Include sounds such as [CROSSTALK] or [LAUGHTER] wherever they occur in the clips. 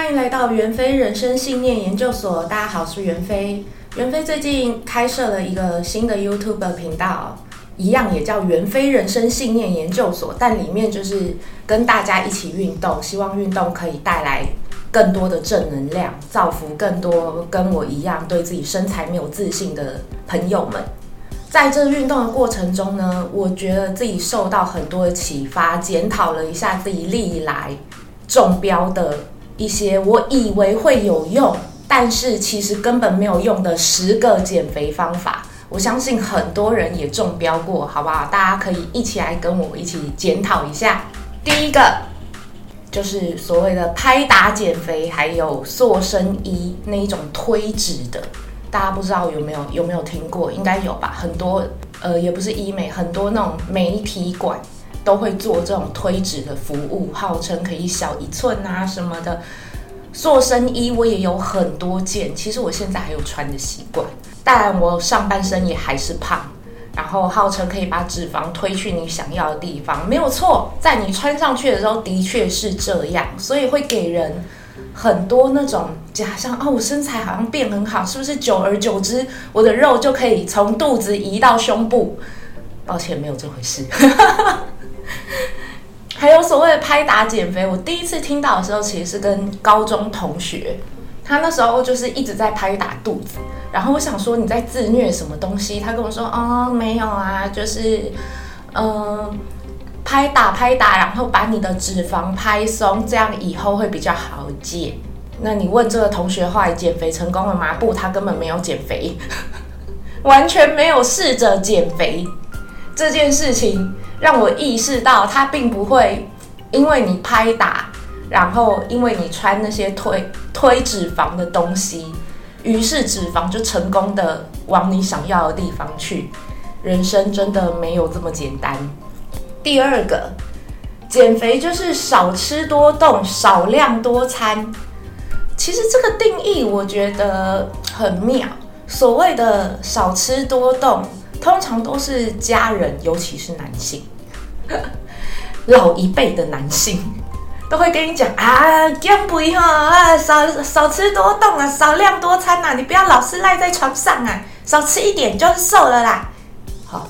欢迎来到袁飞人生信念研究所。大家好，我是袁飞。袁飞最近开设了一个新的 YouTube 频道，一样也叫袁飞人生信念研究所，但里面就是跟大家一起运动，希望运动可以带来更多的正能量，造福更多跟我一样对自己身材没有自信的朋友们。在这运动的过程中呢，我觉得自己受到很多的启发，检讨了一下自己历来中标的一些我以为会有用，但是其实根本没有用的十个减肥方法。我相信很多人也中标过，好不好？大家可以一起来跟我一起检讨一下。第一个就是所谓的拍打减肥，还有塑身衣那一种推脂的。大家不知道有没有有没有听过？应该有吧。很多呃，也不是医美，很多那种美体馆都会做这种推脂的服务，号称可以小一寸啊什么的。塑身衣我也有很多件，其实我现在还有穿的习惯，但我上半身也还是胖，然后号称可以把脂肪推去你想要的地方，没有错，在你穿上去的时候的确是这样，所以会给人。很多那种假象哦，我身材好像变很好，是不是？久而久之，我的肉就可以从肚子移到胸部？抱歉，没有这回事。还有所谓的拍打减肥，我第一次听到的时候，其实是跟高中同学，他那时候就是一直在拍打肚子，然后我想说你在自虐什么东西？他跟我说哦，没有啊，就是嗯。拍打拍打，然后把你的脂肪拍松，这样以后会比较好减。那你问这个同学后来减肥成功了吗？不，他根本没有减肥，完全没有试着减肥。这件事情让我意识到，他并不会因为你拍打，然后因为你穿那些推推脂肪的东西，于是脂肪就成功的往你想要的地方去。人生真的没有这么简单。第二个，减肥就是少吃多动，少量多餐。其实这个定义我觉得很妙。所谓的少吃多动，通常都是家人，尤其是男性，[LAUGHS] 老一辈的男性都会跟你讲啊，减肥哈啊，少少吃多动啊，少量多餐啊，你不要老是赖在床上啊，少吃一点就是瘦了啦。好，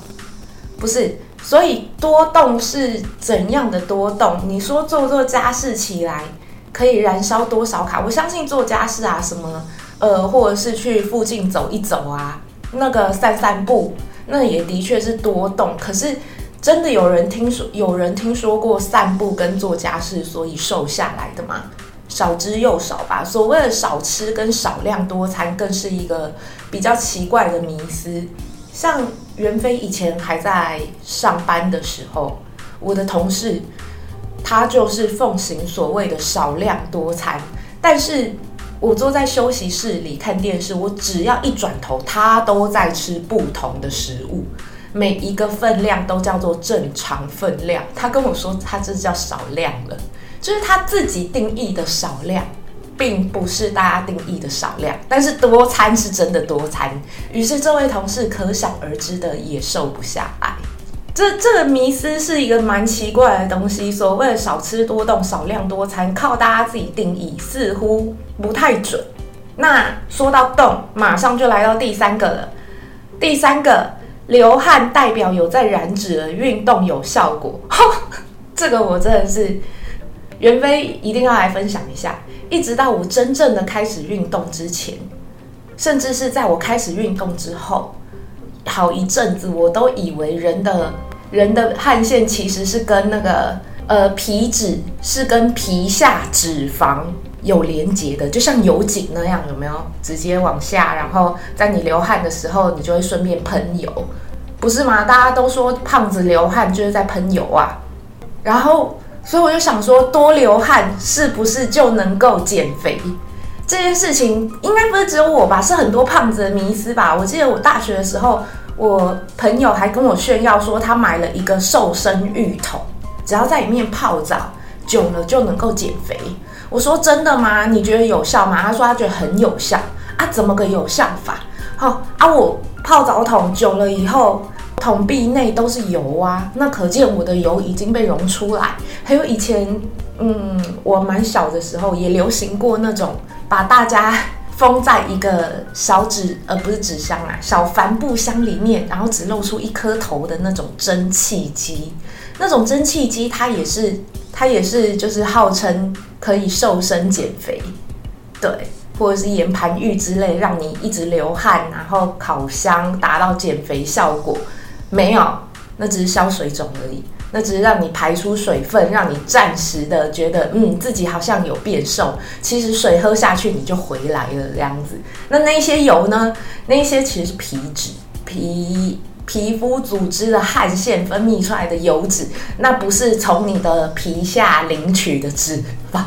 不是。所以多动是怎样的多动？你说做做家事起来可以燃烧多少卡？我相信做家事啊，什么呃，或者是去附近走一走啊，那个散散步，那也的确是多动。可是真的有人听说有人听说过散步跟做家事所以瘦下来的吗？少之又少吧。所谓的少吃跟少量多餐，更是一个比较奇怪的迷思。像袁飞以前还在上班的时候，我的同事他就是奉行所谓的少量多餐，但是我坐在休息室里看电视，我只要一转头，他都在吃不同的食物，每一个分量都叫做正常分量。他跟我说，他这叫少量了，就是他自己定义的少量。并不是大家定义的少量，但是多餐是真的多餐。于是这位同事可想而知的也瘦不下来。这这个迷思是一个蛮奇怪的东西。所谓的少吃多动、少量多餐，靠大家自己定义，似乎不太准。那说到动，马上就来到第三个了。第三个，流汗代表有在燃脂的运动有效果。[LAUGHS] 这个我真的是袁飞一定要来分享一下。一直到我真正的开始运动之前，甚至是在我开始运动之后，好一阵子，我都以为人的人的汗腺其实是跟那个呃皮脂是跟皮下脂肪有连接的，就像油井那样，有没有？直接往下，然后在你流汗的时候，你就会顺便喷油，不是吗？大家都说胖子流汗就是在喷油啊，然后。所以我就想说，多流汗是不是就能够减肥？这件事情应该不是只有我吧，是很多胖子的迷思吧。我记得我大学的时候，我朋友还跟我炫耀说，他买了一个瘦身浴桶，只要在里面泡澡，久了就能够减肥。我说真的吗？你觉得有效吗？他说他觉得很有效啊，怎么个有效法？好啊，我泡澡桶久了以后。桶壁内都是油啊，那可见我的油已经被溶出来。还有以前嗯，我蛮小的时候也流行过那种把大家封在一个小纸，呃，不是纸箱啊，小帆布箱里面，然后只露出一颗头的那种蒸汽机。那种蒸汽机它也是，它也是就是号称可以瘦身减肥，对，或者是岩盘浴之类，让你一直流汗，然后烤箱达到减肥效果。没有，那只是消水肿而已。那只是让你排出水分，让你暂时的觉得，嗯，自己好像有变瘦。其实水喝下去你就回来了这样子。那那些油呢？那些其实是皮脂、皮皮肤组织的汗腺分泌出来的油脂，那不是从你的皮下领取的脂肪。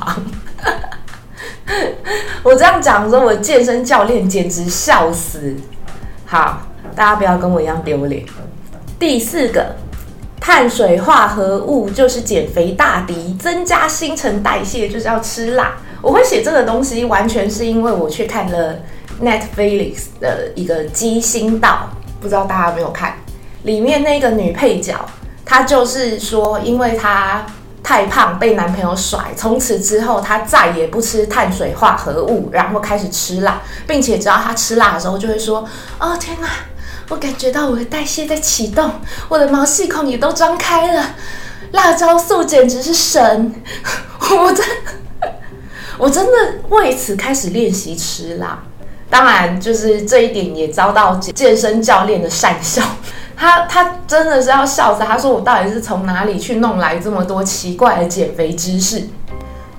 [LAUGHS] 我这样讲说，我健身教练简直笑死。好，大家不要跟我一样丢脸。第四个。碳水化合物就是减肥大敌，增加新陈代谢就是要吃辣。我会写这个东西，完全是因为我去看了 Netflix 的一个《鸡心道》，不知道大家有没有看？里面那个女配角，她就是说，因为她太胖被男朋友甩，从此之后她再也不吃碳水化合物，然后开始吃辣，并且只要她吃辣的时候，就会说：“哦天哪！”我感觉到我的代谢在启动，我的毛细孔也都张开了。辣椒素简直是神，我真，我真的为此开始练习吃辣。当然，就是这一点也遭到健身教练的讪笑。[LAUGHS] 他他真的是要笑死，他说我到底是从哪里去弄来这么多奇怪的减肥知识？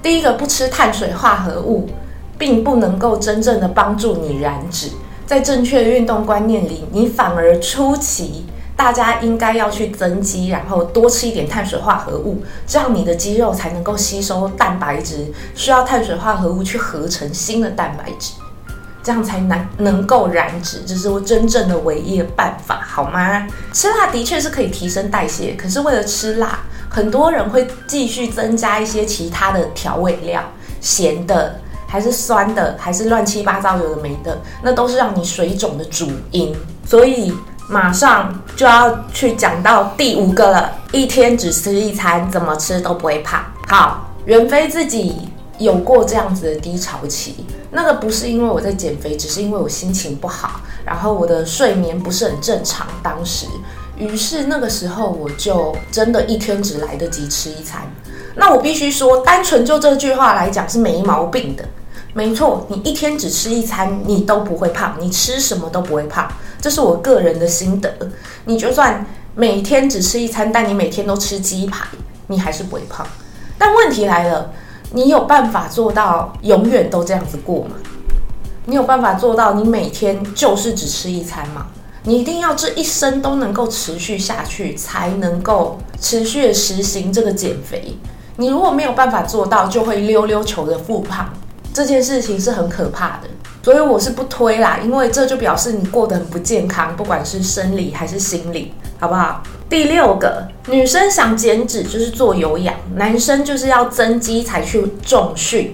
第一个，不吃碳水化合物，并不能够真正的帮助你燃脂。在正确的运动观念里，你反而初期大家应该要去增肌，然后多吃一点碳水化合物，这样你的肌肉才能够吸收蛋白质，需要碳水化合物去合成新的蛋白质，这样才能能够燃脂，这是我真正的唯一的办法，好吗？吃辣的确是可以提升代谢，可是为了吃辣，很多人会继续增加一些其他的调味料，咸的。还是酸的，还是乱七八糟有的没的，那都是让你水肿的主因。所以马上就要去讲到第五个了，一天只吃一餐，怎么吃都不会胖。好，袁非自己有过这样子的低潮期，那个不是因为我在减肥，只是因为我心情不好，然后我的睡眠不是很正常，当时，于是那个时候我就真的一天只来得及吃一餐。那我必须说，单纯就这句话来讲是没毛病的。没错，你一天只吃一餐，你都不会胖，你吃什么都不会胖，这是我个人的心得。你就算每天只吃一餐，但你每天都吃鸡排，你还是不会胖。但问题来了，你有办法做到永远都这样子过吗？你有办法做到你每天就是只吃一餐吗？你一定要这一生都能够持续下去，才能够持续的实行这个减肥。你如果没有办法做到，就会溜溜球的复胖。这件事情是很可怕的，所以我是不推啦，因为这就表示你过得很不健康，不管是生理还是心理，好不好？第六个，女生想减脂就是做有氧，男生就是要增肌才去重训。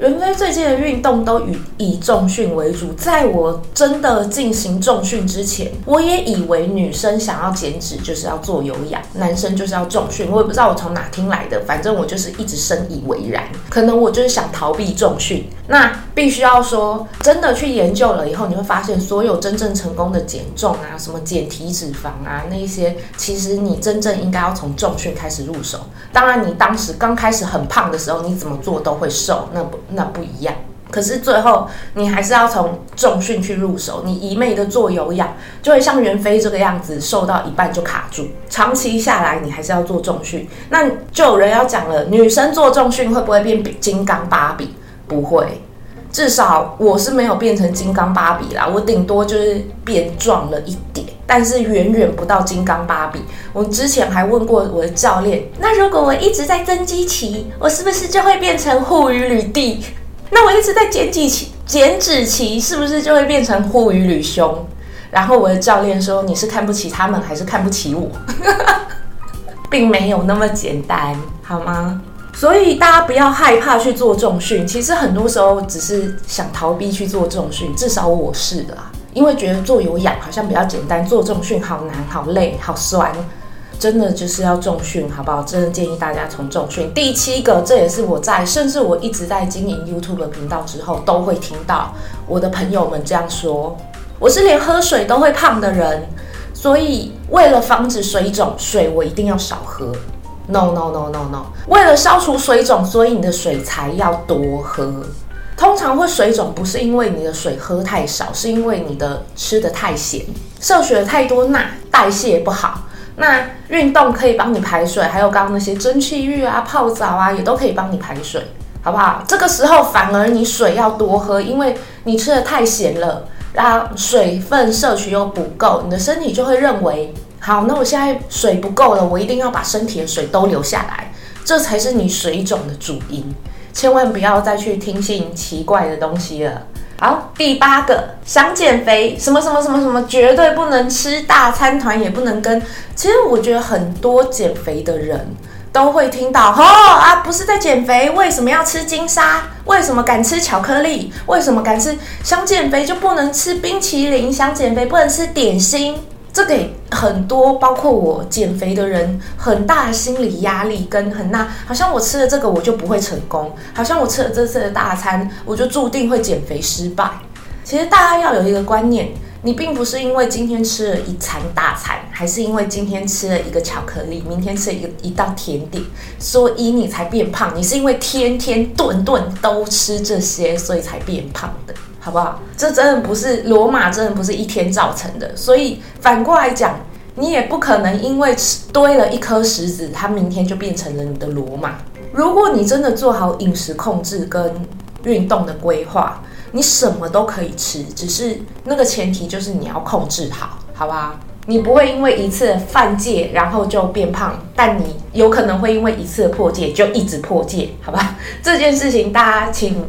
袁非最近的运动都以以重训为主，在我真的进行重训之前，我也以为女生想要减脂就是要做有氧，男生就是要重训。我也不知道我从哪听来的，反正我就是一直深以为然。可能我就是想逃避重训。那必须要说，真的去研究了以后，你会发现，所有真正成功的减重啊，什么减体脂肪啊，那一些，其实你真正应该要从重训开始入手。当然，你当时刚开始很胖的时候，你怎么做都会瘦，那不那不一样。可是最后，你还是要从重训去入手。你一味的做有氧，就会像袁飞这个样子，瘦到一半就卡住。长期下来，你还是要做重训。那就有人要讲了，女生做重训会不会变金刚芭比？不会，至少我是没有变成金刚芭比啦。我顶多就是变壮了一点，但是远远不到金刚芭比。我之前还问过我的教练，那如果我一直在增肌期，我是不是就会变成户愚吕弟？[LAUGHS] 那我一直在减脂期，减脂期是不是就会变成户愚吕兄？然后我的教练说：“你是看不起他们，还是看不起我？” [LAUGHS] 并没有那么简单，好吗？所以大家不要害怕去做重训。其实很多时候只是想逃避去做重训，至少我是的啦，因为觉得做有氧好像比较简单，做重训好难、好累、好酸。真的就是要重训，好不好？真的建议大家从重训。第七个，这也是我在，甚至我一直在经营 YouTube 频道之后，都会听到我的朋友们这样说：我是连喝水都会胖的人，所以为了防止水肿，水我一定要少喝。No No No No No，为了消除水肿，所以你的水才要多喝。通常会水肿，不是因为你的水喝太少，是因为你的吃得太咸，摄取了太多钠，代谢不好。那运动可以帮你排水，还有刚刚那些蒸汽浴啊、泡澡啊，也都可以帮你排水，好不好？这个时候反而你水要多喝，因为你吃得太咸了，然后水分摄取又不够，你的身体就会认为，好，那我现在水不够了，我一定要把身体的水都留下来，这才是你水肿的主因。千万不要再去听信奇怪的东西了。好，第八个，想减肥，什么什么什么什么，绝对不能吃大餐团，也不能跟。其实我觉得很多减肥的人都会听到，哦啊，不是在减肥，为什么要吃金沙？为什么敢吃巧克力？为什么敢吃？想减肥就不能吃冰淇淋？想减肥不能吃点心？这给很多，包括我减肥的人，很大的心理压力跟很大，好像我吃了这个我就不会成功，好像我吃了这次的大餐，我就注定会减肥失败。其实大家要有一个观念，你并不是因为今天吃了一餐大餐，还是因为今天吃了一个巧克力，明天吃了一个一道甜点，所以你才变胖。你是因为天天顿顿都吃这些，所以才变胖的。好不好？这真的不是罗马，真的不是一天造成的。所以反过来讲，你也不可能因为吃堆了一颗石子，它明天就变成了你的罗马。如果你真的做好饮食控制跟运动的规划，你什么都可以吃，只是那个前提就是你要控制好，好吧？你不会因为一次犯戒然后就变胖，但你有可能会因为一次破戒就一直破戒，好吧？这件事情大家请。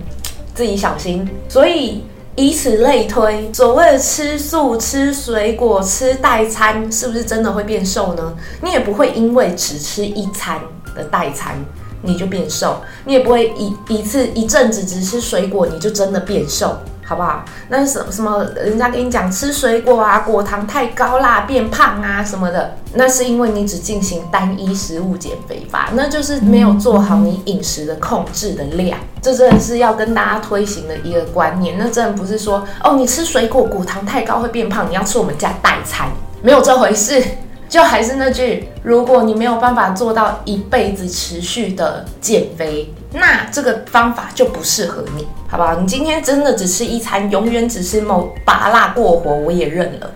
自己小心，所以以此类推，所谓的吃素、吃水果、吃代餐，是不是真的会变瘦呢？你也不会因为只吃一餐的代餐，你就变瘦，你也不会一一次一阵子只吃水果，你就真的变瘦。好不好？那什什么，人家跟你讲吃水果啊，果糖太高啦，变胖啊什么的，那是因为你只进行单一食物减肥法，那就是没有做好你饮食的控制的量。这真的是要跟大家推行的一个观念。那真的不是说哦，你吃水果果糖太高会变胖，你要吃我们家代餐，没有这回事。就还是那句，如果你没有办法做到一辈子持续的减肥，那这个方法就不适合你，好不好？你今天真的只吃一餐，永远只吃某拔辣过活，我也认了。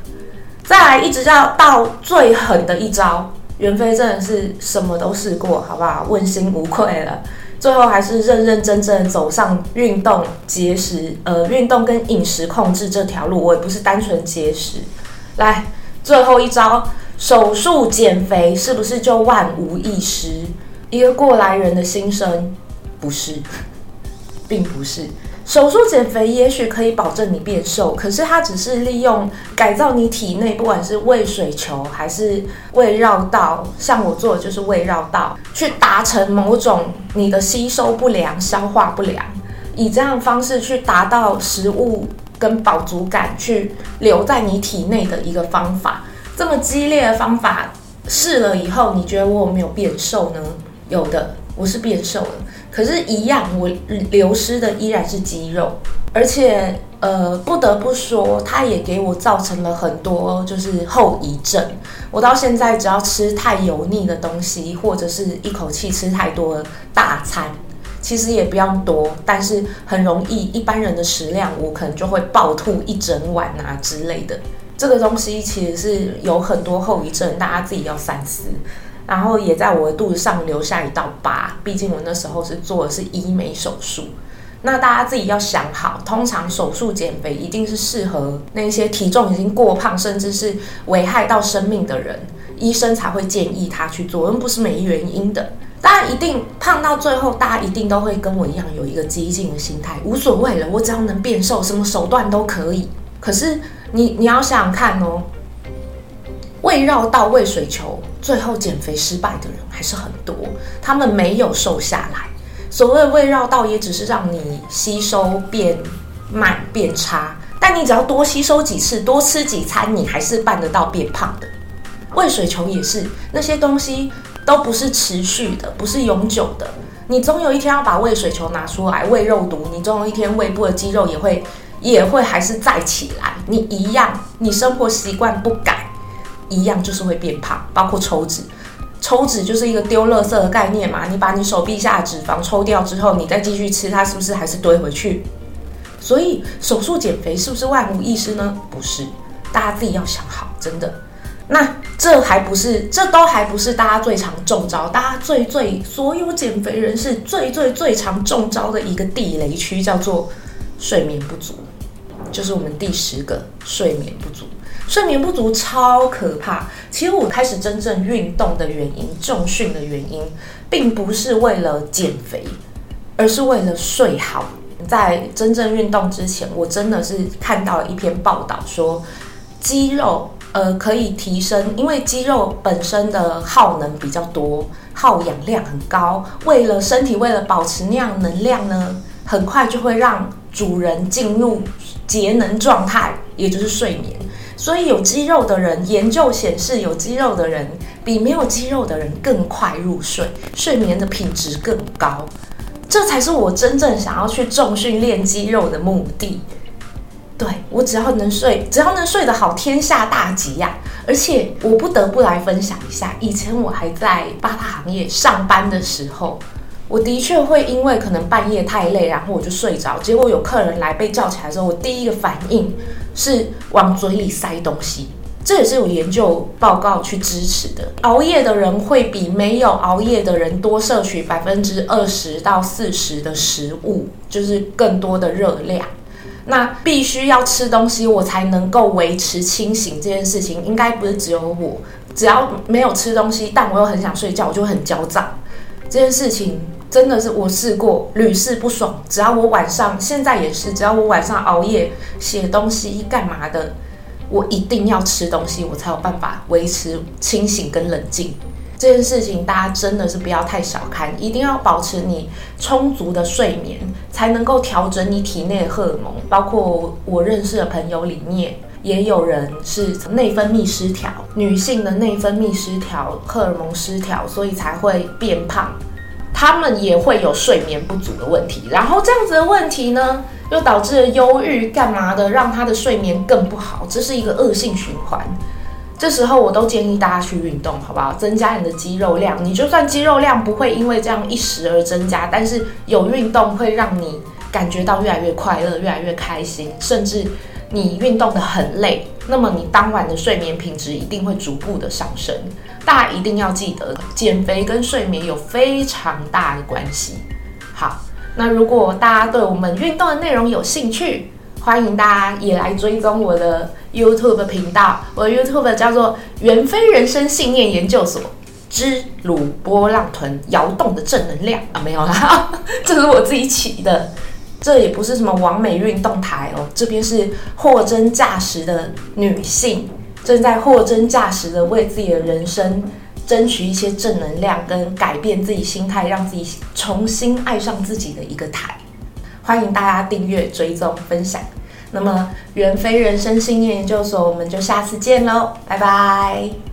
再来，一直要到最狠的一招，袁飞真的是什么都试过，好不好？问心无愧了，最后还是认认真真走上运动节食，呃，运动跟饮食控制这条路，我也不是单纯节食。来，最后一招。手术减肥是不是就万无一失？一个过来人的心声，不是，并不是。手术减肥也许可以保证你变瘦，可是它只是利用改造你体内，不管是胃水球还是胃绕道，像我做的就是胃绕道，去达成某种你的吸收不良、消化不良，以这样方式去达到食物跟饱足感去留在你体内的一个方法。这么激烈的方法试了以后，你觉得我有没有变瘦呢？有的，我是变瘦了。可是，一样我流失的依然是肌肉，而且，呃，不得不说，它也给我造成了很多就是后遗症。我到现在只要吃太油腻的东西，或者是一口气吃太多的大餐，其实也不用多，但是很容易一般人的食量，我可能就会暴吐一整碗啊之类的。这个东西其实是有很多后遗症，大家自己要三思。然后也在我的肚子上留下一道疤，毕竟我那时候是做的是医美手术。那大家自己要想好，通常手术减肥一定是适合那些体重已经过胖，甚至是危害到生命的人，医生才会建议他去做，而不是没原因的。大家一定胖到最后，大家一定都会跟我一样有一个激进的心态，无所谓了，我只要能变瘦，什么手段都可以。可是。你你要想想看哦，胃绕道胃水球，最后减肥失败的人还是很多，他们没有瘦下来。所谓胃绕道，也只是让你吸收变慢变差，但你只要多吸收几次，多吃几餐，你还是办得到变胖的。喂水球也是，那些东西都不是持续的，不是永久的。你总有一天要把喂水球拿出来喂肉毒，你总有一天胃部的肌肉也会也会还是再起来。你一样，你生活习惯不改，一样就是会变胖，包括抽脂。抽脂就是一个丢垃圾的概念嘛，你把你手臂下的脂肪抽掉之后，你再继续吃，它是不是还是堆回去？所以手术减肥是不是万无一失呢？不是，大家自己要想好，真的。那这还不是，这都还不是大家最常中招，大家最最所有减肥人士最最最常中招的一个地雷区，叫做睡眠不足，就是我们第十个睡眠不足。睡眠不足超可怕。其实我开始真正运动的原因，重训的原因，并不是为了减肥，而是为了睡好。在真正运动之前，我真的是看到了一篇报道说，肌肉呃可以提升，因为肌肉本身的耗能比较多，耗氧量很高。为了身体为了保持那样能量呢，很快就会让主人进入节能状态，也就是睡眠。所以有肌肉的人，研究显示有肌肉的人比没有肌肉的人更快入睡，睡眠的品质更高。这才是我真正想要去重训练肌肉的目的。对，我只要能睡，只要能睡得好，天下大吉呀！而且我不得不来分享一下，以前我还在八大行业上班的时候，我的确会因为可能半夜太累，然后我就睡着，结果有客人来被叫起来的时候，我第一个反应。是往嘴里塞东西，这也是有研究报告去支持的。熬夜的人会比没有熬夜的人多摄取百分之二十到四十的食物，就是更多的热量。那必须要吃东西，我才能够维持清醒。这件事情应该不是只有我，只要没有吃东西，但我又很想睡觉，我就很焦躁。这件事情。真的是我试过，屡试不爽。只要我晚上，现在也是，只要我晚上熬夜写东西干嘛的，我一定要吃东西，我才有办法维持清醒跟冷静。这件事情大家真的是不要太小看，一定要保持你充足的睡眠，才能够调整你体内的荷尔蒙。包括我认识的朋友里面，也有人是内分泌失调，女性的内分泌失调，荷尔蒙失调，所以才会变胖。他们也会有睡眠不足的问题，然后这样子的问题呢，又导致了忧郁，干嘛的，让他的睡眠更不好，这是一个恶性循环。这时候我都建议大家去运动，好不好？增加你的肌肉量。你就算肌肉量不会因为这样一时而增加，但是有运动会让你感觉到越来越快乐，越来越开心，甚至你运动得很累，那么你当晚的睡眠品质一定会逐步的上升。大家一定要记得，减肥跟睡眠有非常大的关系。好，那如果大家对我们运动的内容有兴趣，欢迎大家也来追踪我的 YouTube 频道。我的 YouTube 叫做“袁非人生信念研究所之鲁波浪臀摇动的正能量”啊，没有啦，[LAUGHS] 这是我自己起的，这也不是什么完美运动台哦，这边是货真价实的女性。正在货真价实的为自己的人生争取一些正能量，跟改变自己心态，让自己重新爱上自己的一个台。欢迎大家订阅、追踪、分享。那么，袁非人生信念研究所，我们就下次见喽，拜拜。